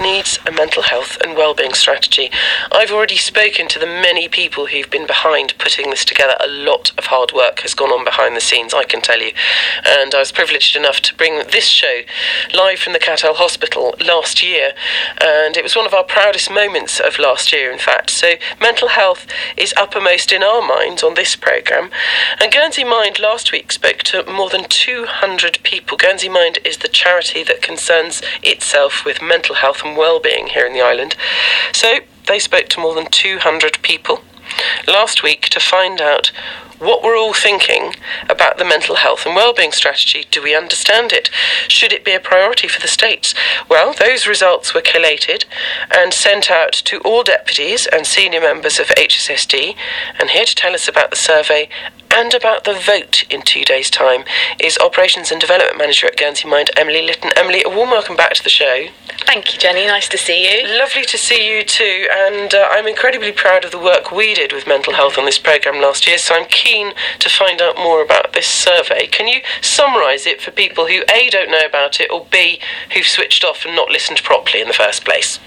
needs a mental health and wellbeing strategy. I've already spoken to the many people who've been behind putting this together. A lot of hard work has gone on behind the scenes, I can tell you. And I was privileged enough to bring this show live from the Castel Hospital last year. And it was one of our proudest moments of last year, in fact. So mental health is uppermost in our minds on this programme. And Guernsey Mind last week spoke to more than 200 people. Guernsey Mind is the charity that concerns itself with mental health and well-being here in the island. So they spoke to more than 200 people last week to find out what we're all thinking about the mental health and wellbeing strategy. Do we understand it? Should it be a priority for the states? Well, those results were collated and sent out to all deputies and senior members of HSSD. And here to tell us about the survey and about the vote in two days' time is Operations and Development Manager at Guernsey Mind, Emily Litten. Emily, a warm welcome back to the show. Thank you, Jenny. Nice to see you. Lovely to see you too. And uh, I'm incredibly proud of the work we did with mental health on this programme last year. So I'm keen to find out more about this survey. Can you summarise it for people who A, don't know about it, or B, who've switched off and not listened properly in the first place?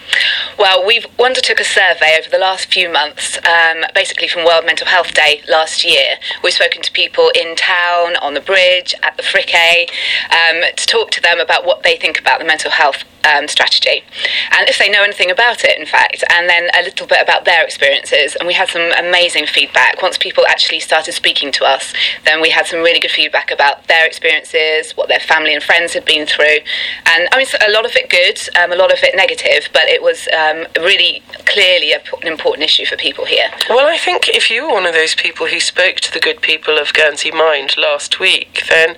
Well, we've undertook a survey over the last few months, um, basically from World Mental Health Day last year. We've spoken to people in town, on the bridge, at the Friquet, um, to talk to them about what they think about the mental health um, strategy, and if they know anything about it, in fact, and then a little bit about their experiences. And we had some amazing feedback. Once people actually started speaking to us, then we had some really good feedback about their experiences, what their family and friends had been through, and I mean, a lot of it good, um, a lot of it negative, but it was um, really clearly an important issue for people here. Well, I think if you were one of those people who spoke to the good people of Guernsey Mind last week, then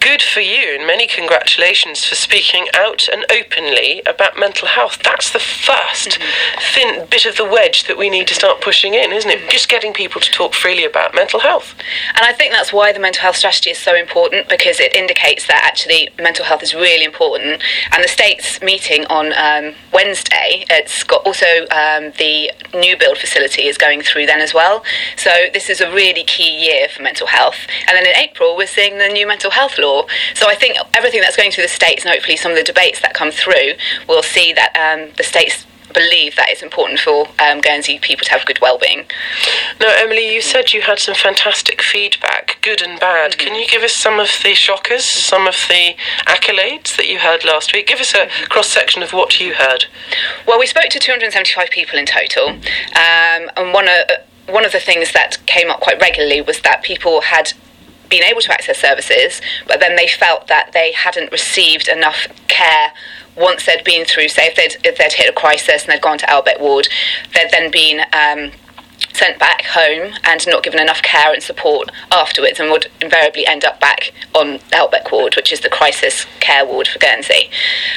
good for you and many congratulations for speaking out and openly about mental health. That's the 1st mm-hmm. thin bit of the wedge that we need to start pushing in, isn't it? Mm-hmm. Just getting people to talk freely about mental health. And I think that's why the mental health strategy is so important because it indicates that actually mental health is really important. And the state's meeting on um, Wednesday, it's got also um, the new build facility is going through then as well. So this is a really key year for mental health. And then in April, we're seeing the new mental health law law. So I think everything that's going through the states and hopefully some of the debates that come through will see that um, the states believe that it's important for um, Guernsey people to have good well-being. Now, Emily, you said you had some fantastic feedback, good and bad. Mm-hmm. Can you give us some of the shockers, some of the accolades that you heard last week? Give us a mm-hmm. cross-section of what you heard. Well, we spoke to 275 people in total, um, and one of one of the things that came up quite regularly was that people had been able to access services, but then they felt that they hadn't received enough care once they'd been through, say, if they'd, if they'd hit a crisis and they'd gone to Albecq Ward, they'd then been um, sent back home and not given enough care and support afterwards and would invariably end up back on Albecq Ward, which is the crisis care ward for Guernsey.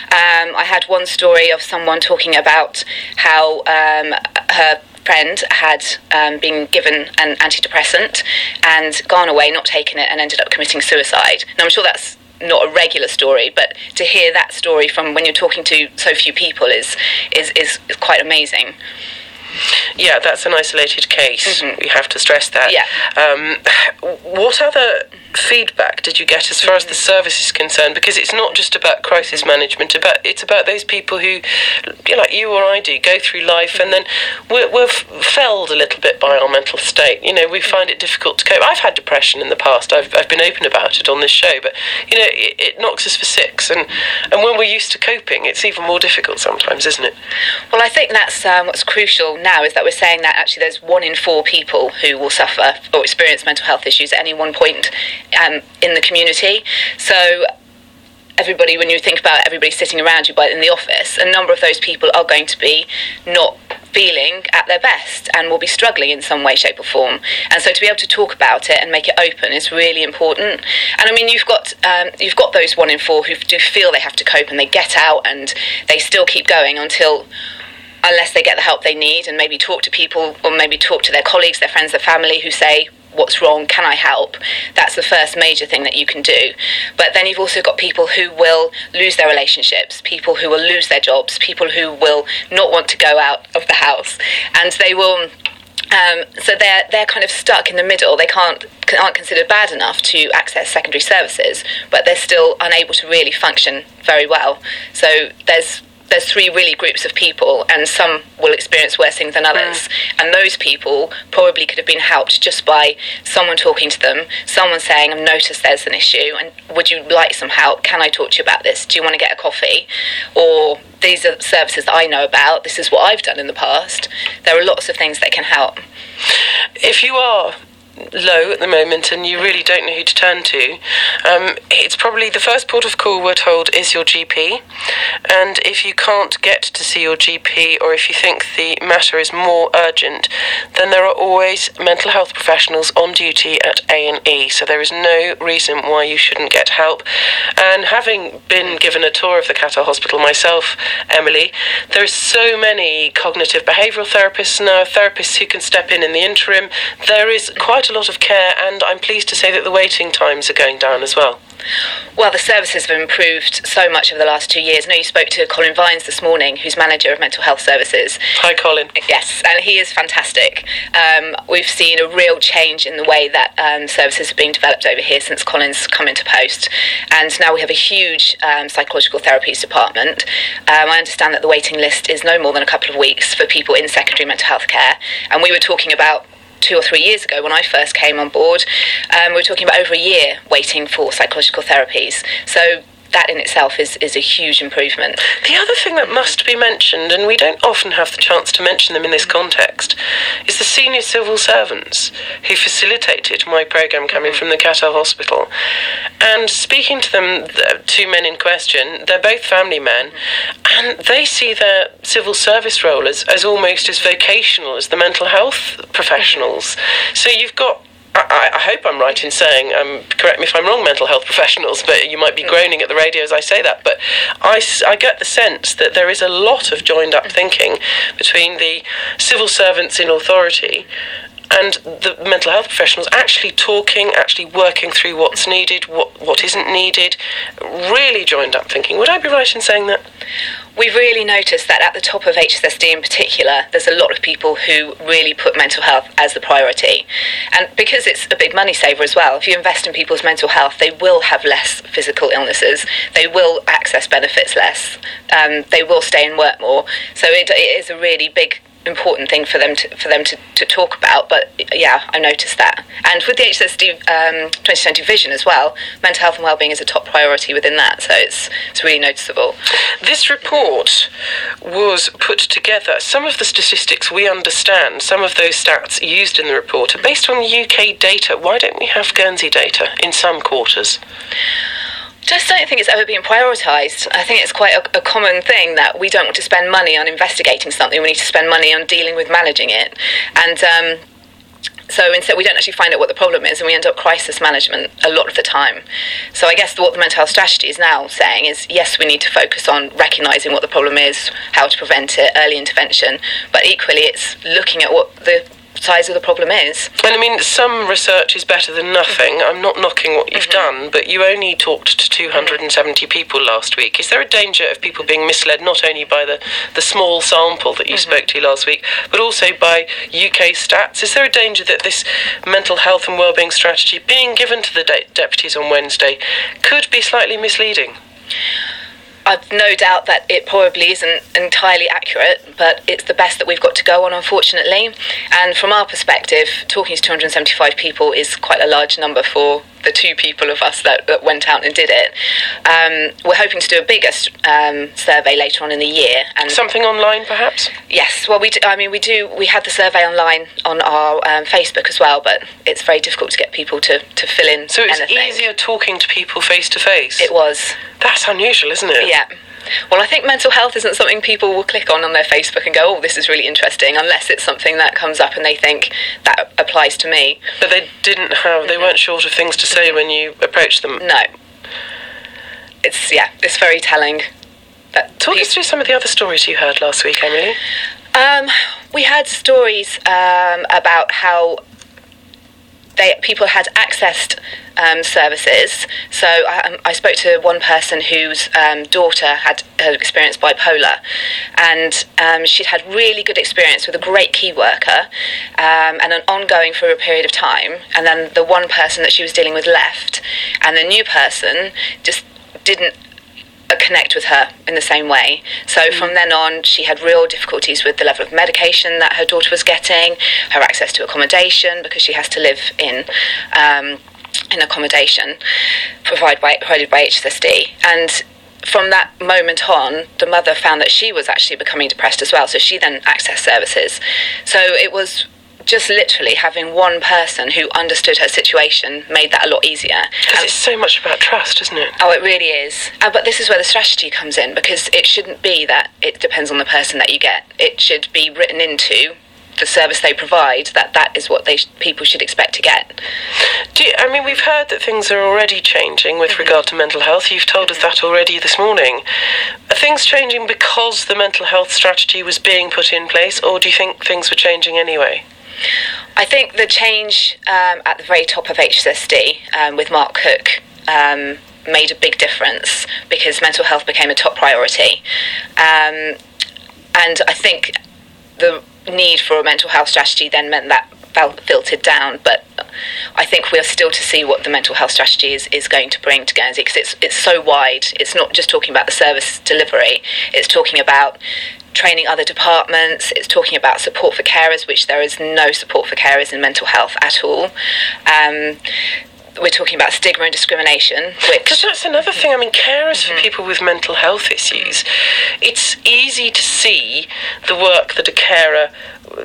Um, I had one story of someone talking about how um, her friend had um, been given an antidepressant and gone away, not taken it, and ended up committing suicide. Now, I'm sure that's not a regular story, but to hear that story from when you're talking to so few people is is, is, is quite amazing. Yeah, that's an isolated case. Mm-hmm. We have to stress that. Yeah. Um, what other feedback did you get as far as the service is concerned? Because it's not just about crisis management. About it's about those people who, you know, like you or I do, go through life and then we're, we're felled a little bit by our mental state. You know, we find it difficult to cope. I've had depression in the past. I've, I've been open about it on this show, but you know, it, it knocks us for six. And and when we're used to coping, it's even more difficult sometimes, isn't it? Well, I think that's um, what's crucial now is that we're saying that actually there's one in four people who will suffer or experience mental health issues at any one point um, in the community. So everybody, when you think about everybody sitting around you, but in the office, a number of those people are going to be not feeling at their best and will be struggling in some way, shape, or form. And so to be able to talk about it and make it open is really important. And I mean, you've got um, you've got those one in four who do feel they have to cope and they get out and they still keep going until unless they get the help they need and maybe talk to people or maybe talk to their colleagues, their friends, their family who say, what's wrong, can I help? That's the first major thing that you can do. But then you've also got people who will lose their relationships, people who will lose their jobs, people who will not want to go out of the house, and they will. Um, so they're they're kind of stuck in the middle. They can't aren't considered bad enough to access secondary services, but they're still unable to really function very well. So there's there's three really groups of people, and some will experience worse things than others. Mm. And those people probably could have been helped just by someone talking to them, someone saying, I've noticed there's an issue, and would you like some help? Can I talk to you about this? Do you want to get a coffee? Or these are services that I know about, this is what I've done in the past. There are lots of things that can help. If you are low at the moment and you really don't know who to turn to, um, it's probably the first port of call we're told is your GP. And if you can't get to see your GP or if you think the matter is more urgent, then there are always mental health professionals on duty at A&E. So there is no reason why you shouldn't get help. And having been given a tour of the Castel Hospital myself, Emily, there are so many cognitive behavioural therapists now, therapists who can step in in the interim. There is quite quite a lot of care, and I'm pleased to say that the waiting times are going down as well. Well, the services have improved so much over the last two years. I know you spoke to Colin Vines this morning, who's manager of mental health services. Hi, Colin. Yes, and he is fantastic. Um, we've seen a real change in the way that um, services have been developed over here since Colin's come into post. And now we have a huge um, psychological therapies department. Um, I understand that the waiting list is no more than a couple of weeks for people in secondary mental health care. And we were talking about two or three years ago when I first came on board, um, we were talking about over a year waiting for psychological therapies. So that in itself is, is a huge improvement. The other thing that must be mentioned, and we don't often have the chance to mention them in this context, is the senior civil servants who facilitated my programme coming mm-hmm. from the Castel Hospital. And speaking to them, the two men in question, they're both family men, and they see their civil service role as, as almost as vocational as the mental health professionals. Mm-hmm. So you've got I, I, hope I'm right in saying, um, correct me if I'm wrong, mental health professionals, but you might be groaning at the radio as I say that. But I, I get the sense that there is a lot of joined up thinking between the civil servants in authority and the mental health professionals actually talking, actually working through what's needed, what, what isn't needed, really joined up thinking. Would I be right in saying that? We've really noticed that at the top of HSSD in particular, there's a lot of people who really put mental health as the priority. And because it's a big money saver as well, if you invest in people's mental health, they will have less physical illnesses, they will access benefits less, um, they will stay in work more. So it, it is a really big important thing for them to for them to, to talk about. But yeah, I noticed that. And with the HSSD um, 2020 vision as well, mental health and wellbeing is a top priority within that. So it's it's really noticeable. This report was put together. Some of the statistics we understand, some of those stats used in the report are based on UK data. Why don't we have Guernsey data in some quarters? Just don't think it's ever been prioritised. I think it's quite a, a, common thing that we don't want to spend money on investigating something. We need to spend money on dealing with managing it, and um, so instead we don't actually find out what the problem is, and we end up crisis management a lot of the time. So I guess what the mental health strategy is now saying is yes, we need to focus on recognising what the problem is, how to prevent it, early intervention, but equally it's looking at what the size of the problem is. And I mean, some research is better than nothing. I'm not knocking what you've mm-hmm. done, but you only talked to 270 people last week. Is there a danger of people being misled not only by the, the small sample that you mm-hmm. spoke to last week, but also by UK stats? Is there a danger that this mental health and wellbeing strategy being given to the de- deputies on Wednesday could be slightly misleading? I've no doubt that it probably isn't entirely accurate, but it's the best that we've got to go on, unfortunately. And from our perspective, talking to 275 people is quite a large number for the two people of us that, that went out and did it. Um, we're hoping to do a bigger um, survey later on in the year, and something online, perhaps. Yes, well, we do, I mean we do. We had the survey online on our um, Facebook as well, but it's very difficult to get people to, to fill in. So it's anything. easier talking to people face to face. It was. That's unusual, isn't it? Yeah. Well, I think mental health isn't something people will click on on their Facebook and go, "Oh, this is really interesting," unless it's something that comes up and they think that applies to me. But they didn't have; they mm-hmm. weren't short of things to say when you approached them. No. It's yeah, it's very telling. That Talk us through some of the other stories you heard last week, Emily. Um, we had stories um, about how they people had accessed um, services. So I, um, I, spoke to one person whose um, daughter had, had, experienced bipolar, and um, she'd had really good experience with a great key worker, um, and an ongoing for a period of time. And then the one person that she was dealing with left, and the new person just didn't connect with her in the same way. So mm. from then on, she had real difficulties with the level of medication that her daughter was getting, her access to accommodation because she has to live in. Um, in accommodation provided by, provided by HSSD. And from that moment on, the mother found that she was actually becoming depressed as well. So she then accessed services. So it was just literally having one person who understood her situation made that a lot easier. Because it's so much about trust, isn't it? Oh, it really is. Uh, but this is where the strategy comes in because it shouldn't be that it depends on the person that you get. It should be written into the service they provide that that is what they people should expect to get. You, I mean, we've heard that things are already changing with mm-hmm. regard to mental health. You've told us that already this morning. Are things changing because the mental health strategy was being put in place, or do you think things were changing anyway? I think the change um, at the very top of HSSD um, with Mark Cook um, made a big difference because mental health became a top priority. Um, and I think the need for a mental health strategy then meant that felt filtered down. But I think we're still to see what the mental health strategy is, is going to bring to Guernsey because it's it's so wide. It's not just talking about the service delivery. It's talking about training other departments. It's talking about support for carers, which there is no support for carers in mental health at all. Um, we're talking about stigma and discrimination. Because that's another thing. I mean, carers mm-hmm. for people with mental health issues, it's easy to see the work that a carer,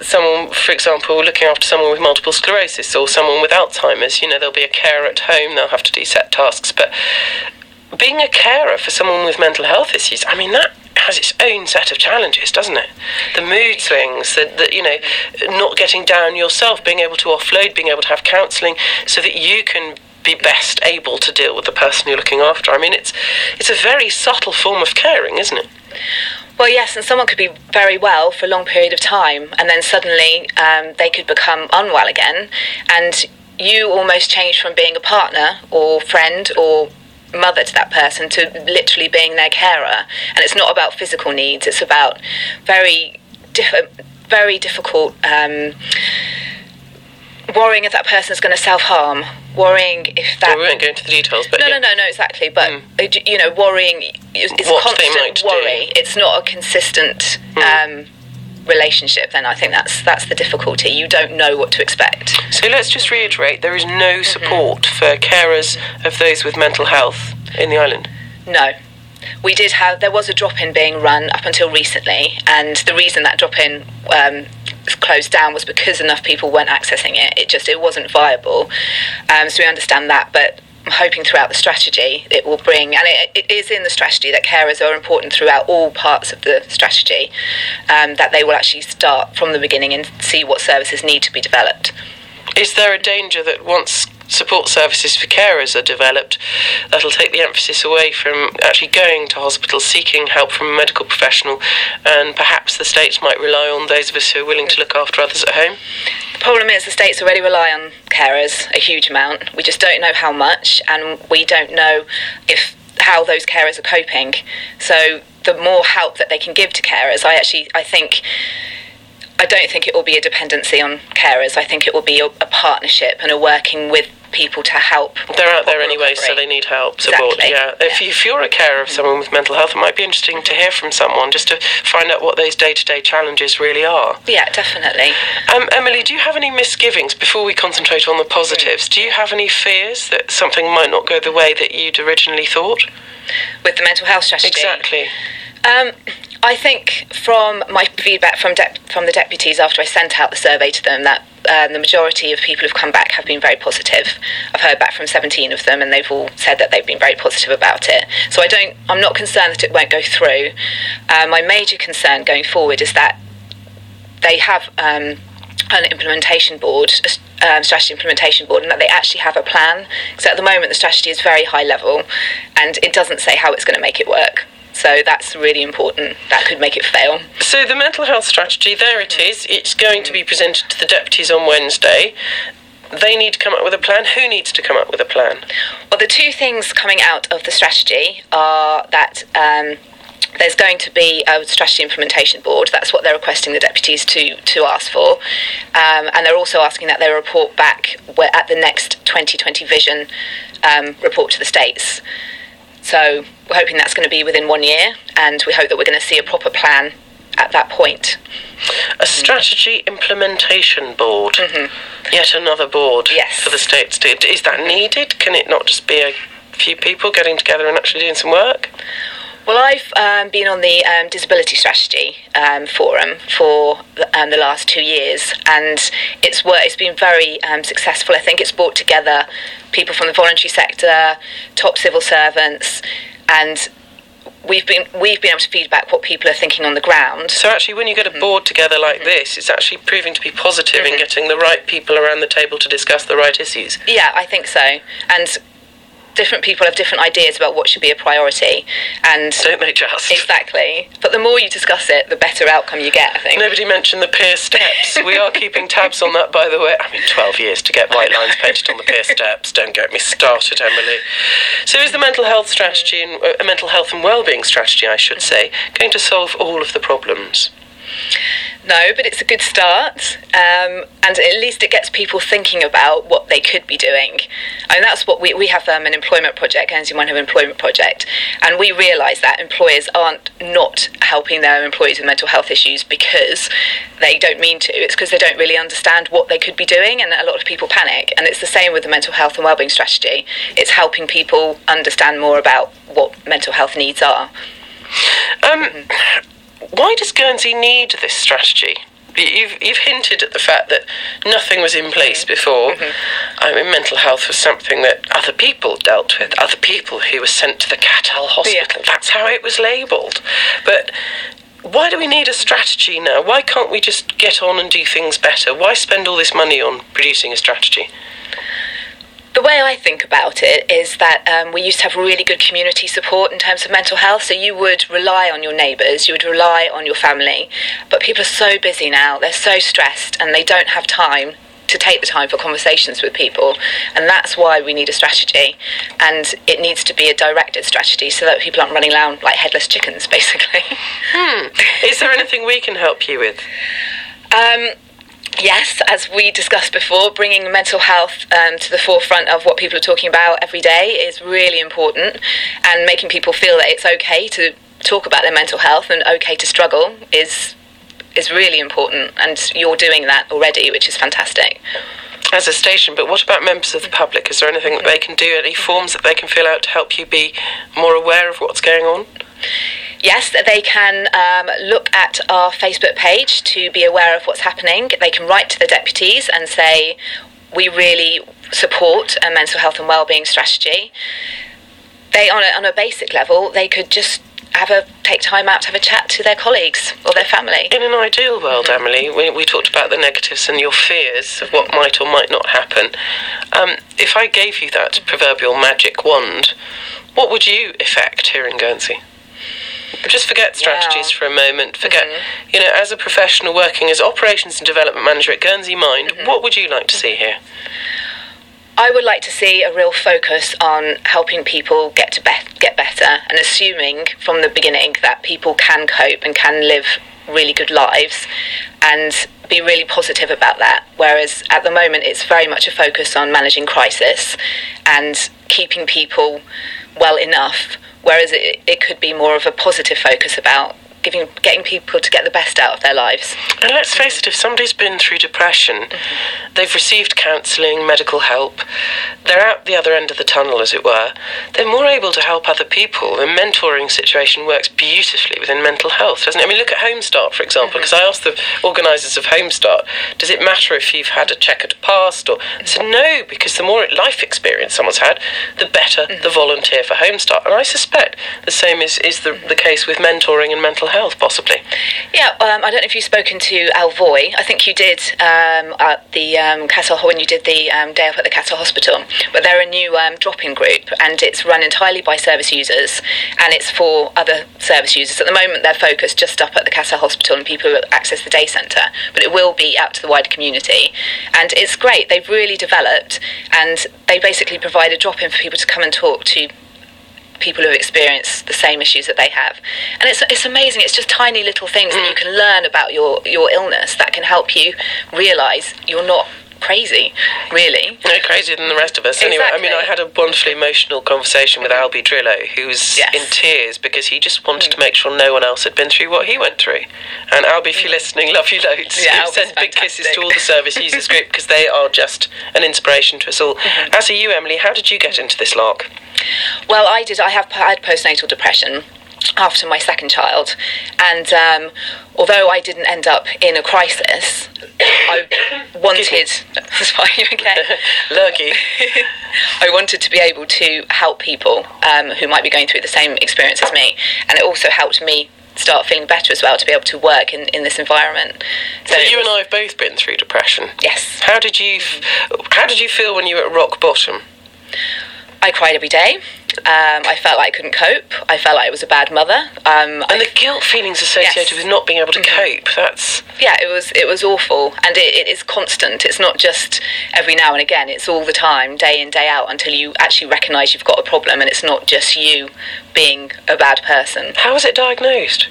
someone, for example, looking after someone with multiple sclerosis or someone with Alzheimer's, you know, there'll be a carer at home, they'll have to do set tasks. But being a carer for someone with mental health issues, I mean, that has its own set of challenges, doesn't it? The mood swings, that the, you know, not getting down yourself, being able to offload, being able to have counselling, so that you can be best able to deal with the person you're looking after. I mean, it's it's a very subtle form of caring, isn't it? Well, yes, and someone could be very well for a long period of time, and then suddenly um, they could become unwell again, and you almost change from being a partner or friend or mother to that person to literally being their carer. And it's not about physical needs; it's about very, diff- very difficult. Um, worrying if that person is going to self harm, worrying if that. Well, we won't go into the details, but no, yeah. no, no, no, exactly. But mm. you know, worrying is what constant worry. Do. It's not a consistent. Mm. Um, relationship then i think that's that's the difficulty. You don't know what to expect. So let's just reiterate there is no mm-hmm. support mm-hmm. for carers of those with mental health in the island? No. We did have there was a drop in being run up until recently and the reason that drop in um, closed down was because enough people weren't accessing it. It just it wasn't viable. Um, so we understand that but hoping throughout the strategy it will bring, and it, it is in the strategy that carers are important throughout all parts of the strategy, um, that they will actually start from the beginning and see what services need to be developed. Is there a danger that once support services for carers are developed, that'll take the emphasis away from actually going to hospital, seeking help from a medical professional, and perhaps the states might rely on those of us who are willing to look after others at home? The problem is the states already rely on carers a huge amount. We just don't know how much, and we don't know if how those carers are coping. So the more help that they can give to carers, I actually I think I don't think it will be a dependency on carers. I think it will be a, a partnership and a working with people to help. They're out there anyway, recovery. so they need help, support. Exactly. Yeah. If, if you're a carer of someone with mental health, it might be interesting to hear from someone just to find out what those day to day challenges really are. Yeah, definitely. Um, Emily, do you have any misgivings before we concentrate on the positives? Mm. Do you have any fears that something might not go the way that you'd originally thought? With the mental health strategy? Exactly. Um, I think from my feedback from de- from the deputies after I sent out the survey to them that um, the majority of people who've come back have been very positive. I've heard back from 17 of them, and they've all said that they've been very positive about it. So I don't, I'm not concerned that it won't go through. Uh, my major concern going forward is that they have. Um, an implementation board, um, strategy implementation board, and that they actually have a plan. Because at the moment, the strategy is very high level, and it doesn't say how it's going to make it work. So that's really important. That could make it fail. So the mental health strategy, there it is. It's going to be presented to the deputies on Wednesday. They need to come up with a plan. Who needs to come up with a plan? Well, the two things coming out of the strategy are that. Um, there's going to be a strategy implementation board. That's what they're requesting the deputies to to ask for, um, and they're also asking that they report back at the next 2020 vision um, report to the states. So we're hoping that's going to be within one year, and we hope that we're going to see a proper plan at that point. A strategy implementation board. Mm-hmm. Yet another board Yes. for the states. Is that needed? Can it not just be a few people getting together and actually doing some work? Well, I've um, been on the um, Disability Strategy um, Forum for um, the last two years, and it's it's been very um, successful. I think it's brought together people from the voluntary sector, top civil servants, and we've been we've been able to feedback what people are thinking on the ground. So actually, when you get a board together like this, it's actually proving to be positive in getting the right people around the table to discuss the right issues. Yeah, I think so, and. Different people have different ideas about what should be a priority, and Don't they just? exactly. But the more you discuss it, the better outcome you get. I think. Nobody mentioned the pier steps. We are keeping tabs on that, by the way. I mean, 12 years to get white lines painted on the pier steps. Don't get me started, Emily. So, is the mental health strategy and uh, mental health and well-being strategy, I should say, going to solve all of the problems? No, but it's a good start, um, and at least it gets people thinking about what they could be doing. And that's what we, we have um, an employment project, Guernsey One have employment project, and we realise that employers aren't not helping their employees with mental health issues because they don't mean to. It's because they don't really understand what they could be doing, and a lot of people panic. And it's the same with the mental health and wellbeing strategy. It's helping people understand more about what mental health needs are. Um, why does Guernsey need this strategy? You've, you've hinted at the fact that nothing was in mm-hmm. place before. Mm-hmm. I mean, mental health was something that other people dealt with, other people who were sent to the Castel Hospital. That's how it was labelled. But why do we need a strategy now? Why can't we just get on and do things better? Why spend all this money on producing a strategy? The way I think about it is that um, we used to have really good community support in terms of mental health. So you would rely on your neighbours, you would rely on your family. But people are so busy now, they're so stressed, and they don't have time to take the time for conversations with people. And that's why we need a strategy. And it needs to be a directed strategy so that people aren't running around like headless chickens, basically. Is there anything we can help you with? Um, yes, as we discussed before, bringing mental health um, to the forefront of what people are talking about every day is really important, and making people feel that it's okay to talk about their mental health and okay to struggle is is really important. And you're doing that already, which is fantastic. as a station, but what about members of the public? Is there anything that they can do, any forms that they can fill out to help you be more aware of what's going on? Yes, they can um, look at our Facebook page to be aware of what's happening. They can write to the deputies and say, we really support a mental health and wellbeing strategy. They, on a, on a basic level, they could just have a take time out to have a chat to their colleagues or their family. In an ideal world, Emily, we, we talked about the negatives and your fears of what might or might not happen. Um, if I gave you that proverbial magic wand, what would you effect here in Guernsey? Just forget strategies for a moment. Forget, mm-hmm. you know, as a professional working as operations and development manager at Guernsey Mind, mm-hmm. what would you like to see here? I would like to see a real focus on helping people get to be- get better and assuming from the beginning that people can cope and can live really good lives and be really positive about that. Whereas at the moment, it's very much a focus on managing crisis and keeping people well enough. Whereas it, it could be more of a positive focus about giving, getting people to get the best out of their lives. And let's face it, if somebody's been through depression, mm-hmm. they've received counselling, medical help, they're out the other end of the tunnel, as it were, they're more able to help other people. The mentoring situation works beautifully within mental health, doesn't it? I mean, look at Homestart, for example, mm-hmm. because I asked the organisers of Homestart, does it matter if you've had a checkered past? Or I said, no, because the more life experience someone's had, the better the mm-hmm. volunteer for Homestart. And I suspect the same is, is the, the case with mentoring and mental health, possibly. Yeah, um, I don't know if you've spoken to Alvoy. I think you did um, at the um, Castel when you did the um, day up at the Castel Hospital. But they're a new um, drop-in group, and it's run entirely by service users, and it's for other service users. At the moment, they're focused just up at the Castel Hospital and people who access the day centre, but it will be out to the wider community, and it's great. They've really developed, and they basically provide a drop-in for people to come and talk to people who have experienced the same issues that they have. And it's, it's amazing. It's just tiny little things that you mm. can learn about your, your illness that can help you realise you're not crazy, really. No, crazier than the rest of us. Anyway, I mean, I had a wonderfully emotional conversation with mm. Albie Drillo, who was Yes. in tears because he just wanted mm. to make sure no one else had been through what he went through. And Albie, if you're listening, love you loads. Yeah, send big kisses to all the service users group because they are just an inspiration to us all. Mm-hmm. As are you, Emily. How did you get into this lark? Well, I did. I have I had postnatal depression after my second child, and um, although I didn't end up in a crisis, I wanted. That's fine. You okay? Lurgy. I wanted to be able to help people um, who might be going through the same experience as me, and it also helped me start feeling better as well to be able to work in, in this environment. So it you and I have both been through depression. yes, How did you? f- How did you feel when you were at rock bottom? I cried every day. Um, I felt like I couldn't cope. I felt like I was a bad mother. Um, And I, the guilt feelings associated Yes. with not being able to Mm-hmm. cope. That's yeah, it was it was awful, and it, it is constant. It's not just every now and again. It's all the time, day in day out, until you actually recognise you've got a problem, and it's not just you being a bad person. how was it diagnosed?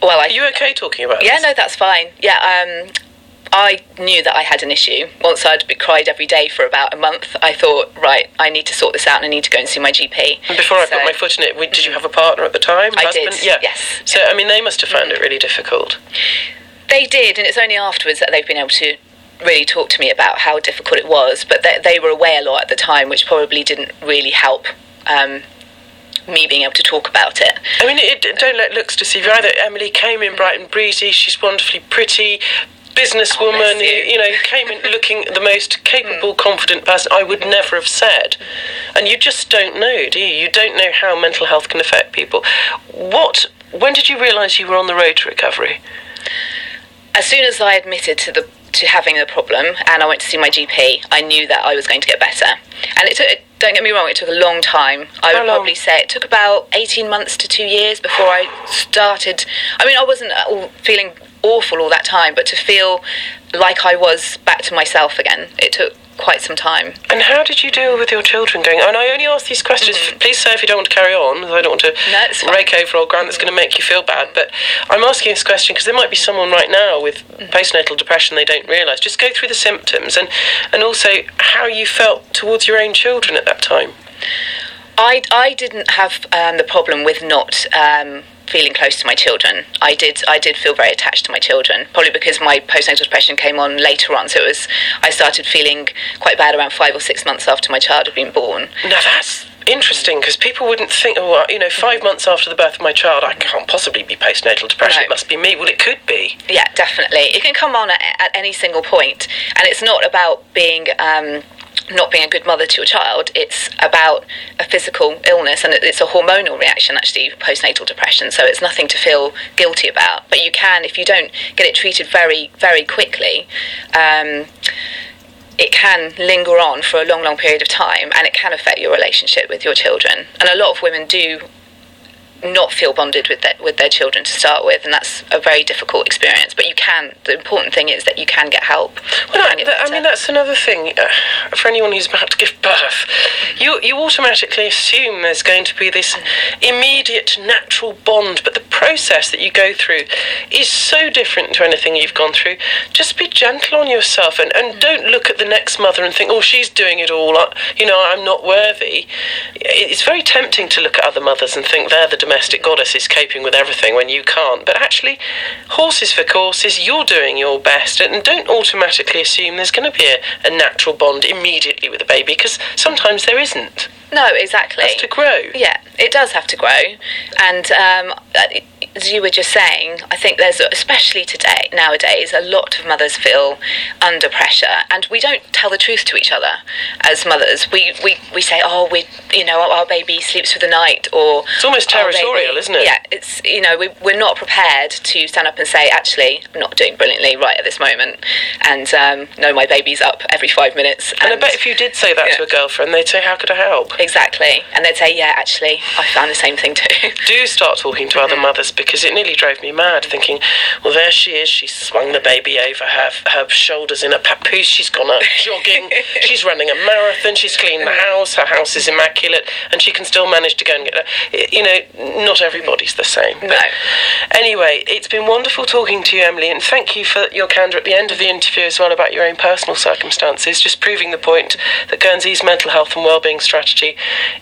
Well, I Are you okay talking about this? Yeah, this? no, that's fine. Yeah, um, I knew that I had an issue. Once I'd be cried every day for about a month, I thought, right, I need to sort this out and I need to go and see my GP. And Before I put my foot in it, did you have a partner at the time? I husband? did, Yeah. yes. So I mean, they must have found it really difficult. They did, and it's only afterwards that they've been able to really talk to me about how difficult it was. But they, they were away a lot at the time, which probably didn't really help um, me being able to talk about it. I mean, it, don't let looks deceive you either. Emily came in bright and breezy. She's wonderfully pretty. Businesswoman, you. you know, came in looking the most capable, hmm. confident person I would never have said. And you just don't know, do you? You don't know how mental health can affect people. What? When did you realise you were on the road to recovery? as soon as I admitted to the to having the problem and I went to see my GP, I knew that I was going to get better. And it took don't get me wrong, it took a long time. I How would long? probably say it took about 18 months to 2 years before I started I mean I wasn't all feeling awful all that time, but to feel like I was back to myself again, it took quite some time. And how did you deal with your children going? And I only ask these questions. Please say if you don't want to carry on. I don't want to Mm-hmm. No, rake over old ground that's going to make you feel bad. But I'm asking this question because there might be someone right now with Mm-hmm. postnatal depression they don't realise. Just go through the symptoms and and also how you felt towards your own children at that time. I, I didn't have um, the problem with not um, feeling close to my children. I did I did feel very attached to my children, probably because my postnatal depression came on later on. So it was I started feeling quite bad around five or six months after my child had been born. Now that's interesting because people wouldn't think, oh, you know, five months after the birth of my child, I can't possibly be postnatal depression. No. It must be me. Well, it could be. Yeah, definitely. It can come on at, at any single point, and it's not about being. Um, not being a good mother to your child, it's about a physical illness and it's a hormonal reaction actually, postnatal depression. So it's nothing to feel guilty about. But you can, if you don't get it treated very, very quickly, um, it can linger on for a long, long period of time and it can affect your relationship with your children. And a lot of women do not feel bonded with their, with their children to start with, and that's a very difficult experience. But you can, the important thing is that you can get help. Well, I, that- I mean, that's another thing uh, for anyone who's about to give birth. You you automatically assume there's going to be this immediate natural bond, but the process that you go through is so different to anything you've gone through. Just be gentle on yourself and, and don't look at the next mother and think, oh, she's doing it all. I, you know, I'm not worthy. It's very tempting to look at other mothers and think they're the domestic goddesses coping with everything when you can't. But actually, horses for courses, you're doing your best, and don't automatically assume there's going to be a, a natural bond immediately with the baby because sometimes there isn't. no, exactly. It has to grow. Yeah, it does have to grow. And um, as you were just saying, I think there's, especially today, nowadays, a lot of mothers feel under pressure. And we don't tell the truth to each other as mothers. We, we, we say, oh, we, you know, our baby sleeps through the night, or. It's almost territorial, baby-" isn't it? Yeah, it's, you know, we, we're not prepared to stand up and say, actually, I'm not doing brilliantly right at this moment. And um, no, my baby's up every five minutes. And I bet if you did say that to a girlfriend, they'd say, How could I help? Exactly. And they'd say, yeah, actually, I found the same thing too. Do start talking to other mothers because it nearly drove me mad thinking, well, there she is. She's swung the baby over her, her shoulders in a papoose. She's gone out jogging. she's running a marathon. She's cleaned the house. Her house is immaculate. And she can still manage to go and get her. You know, not everybody's the same. No. Anyway, it's been wonderful talking to you, Emily, and thank you for your candour at the end of the interview as well about your own personal circumstances, just proving the point that Guernsey's mental health and wellbeing strategy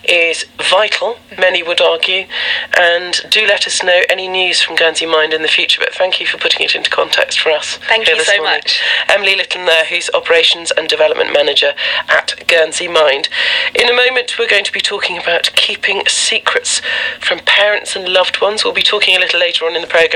is vital, many would argue. And do let us know any news from Guernsey Mind in the future, but thank you for putting it into context for us. Thank you so morning. much. Emily Litten there, who's Operations and Development Manager at Guernsey Mind. In a moment, we're going to be talking about keeping secrets from parents and loved ones. We'll be talking a little later on in the programme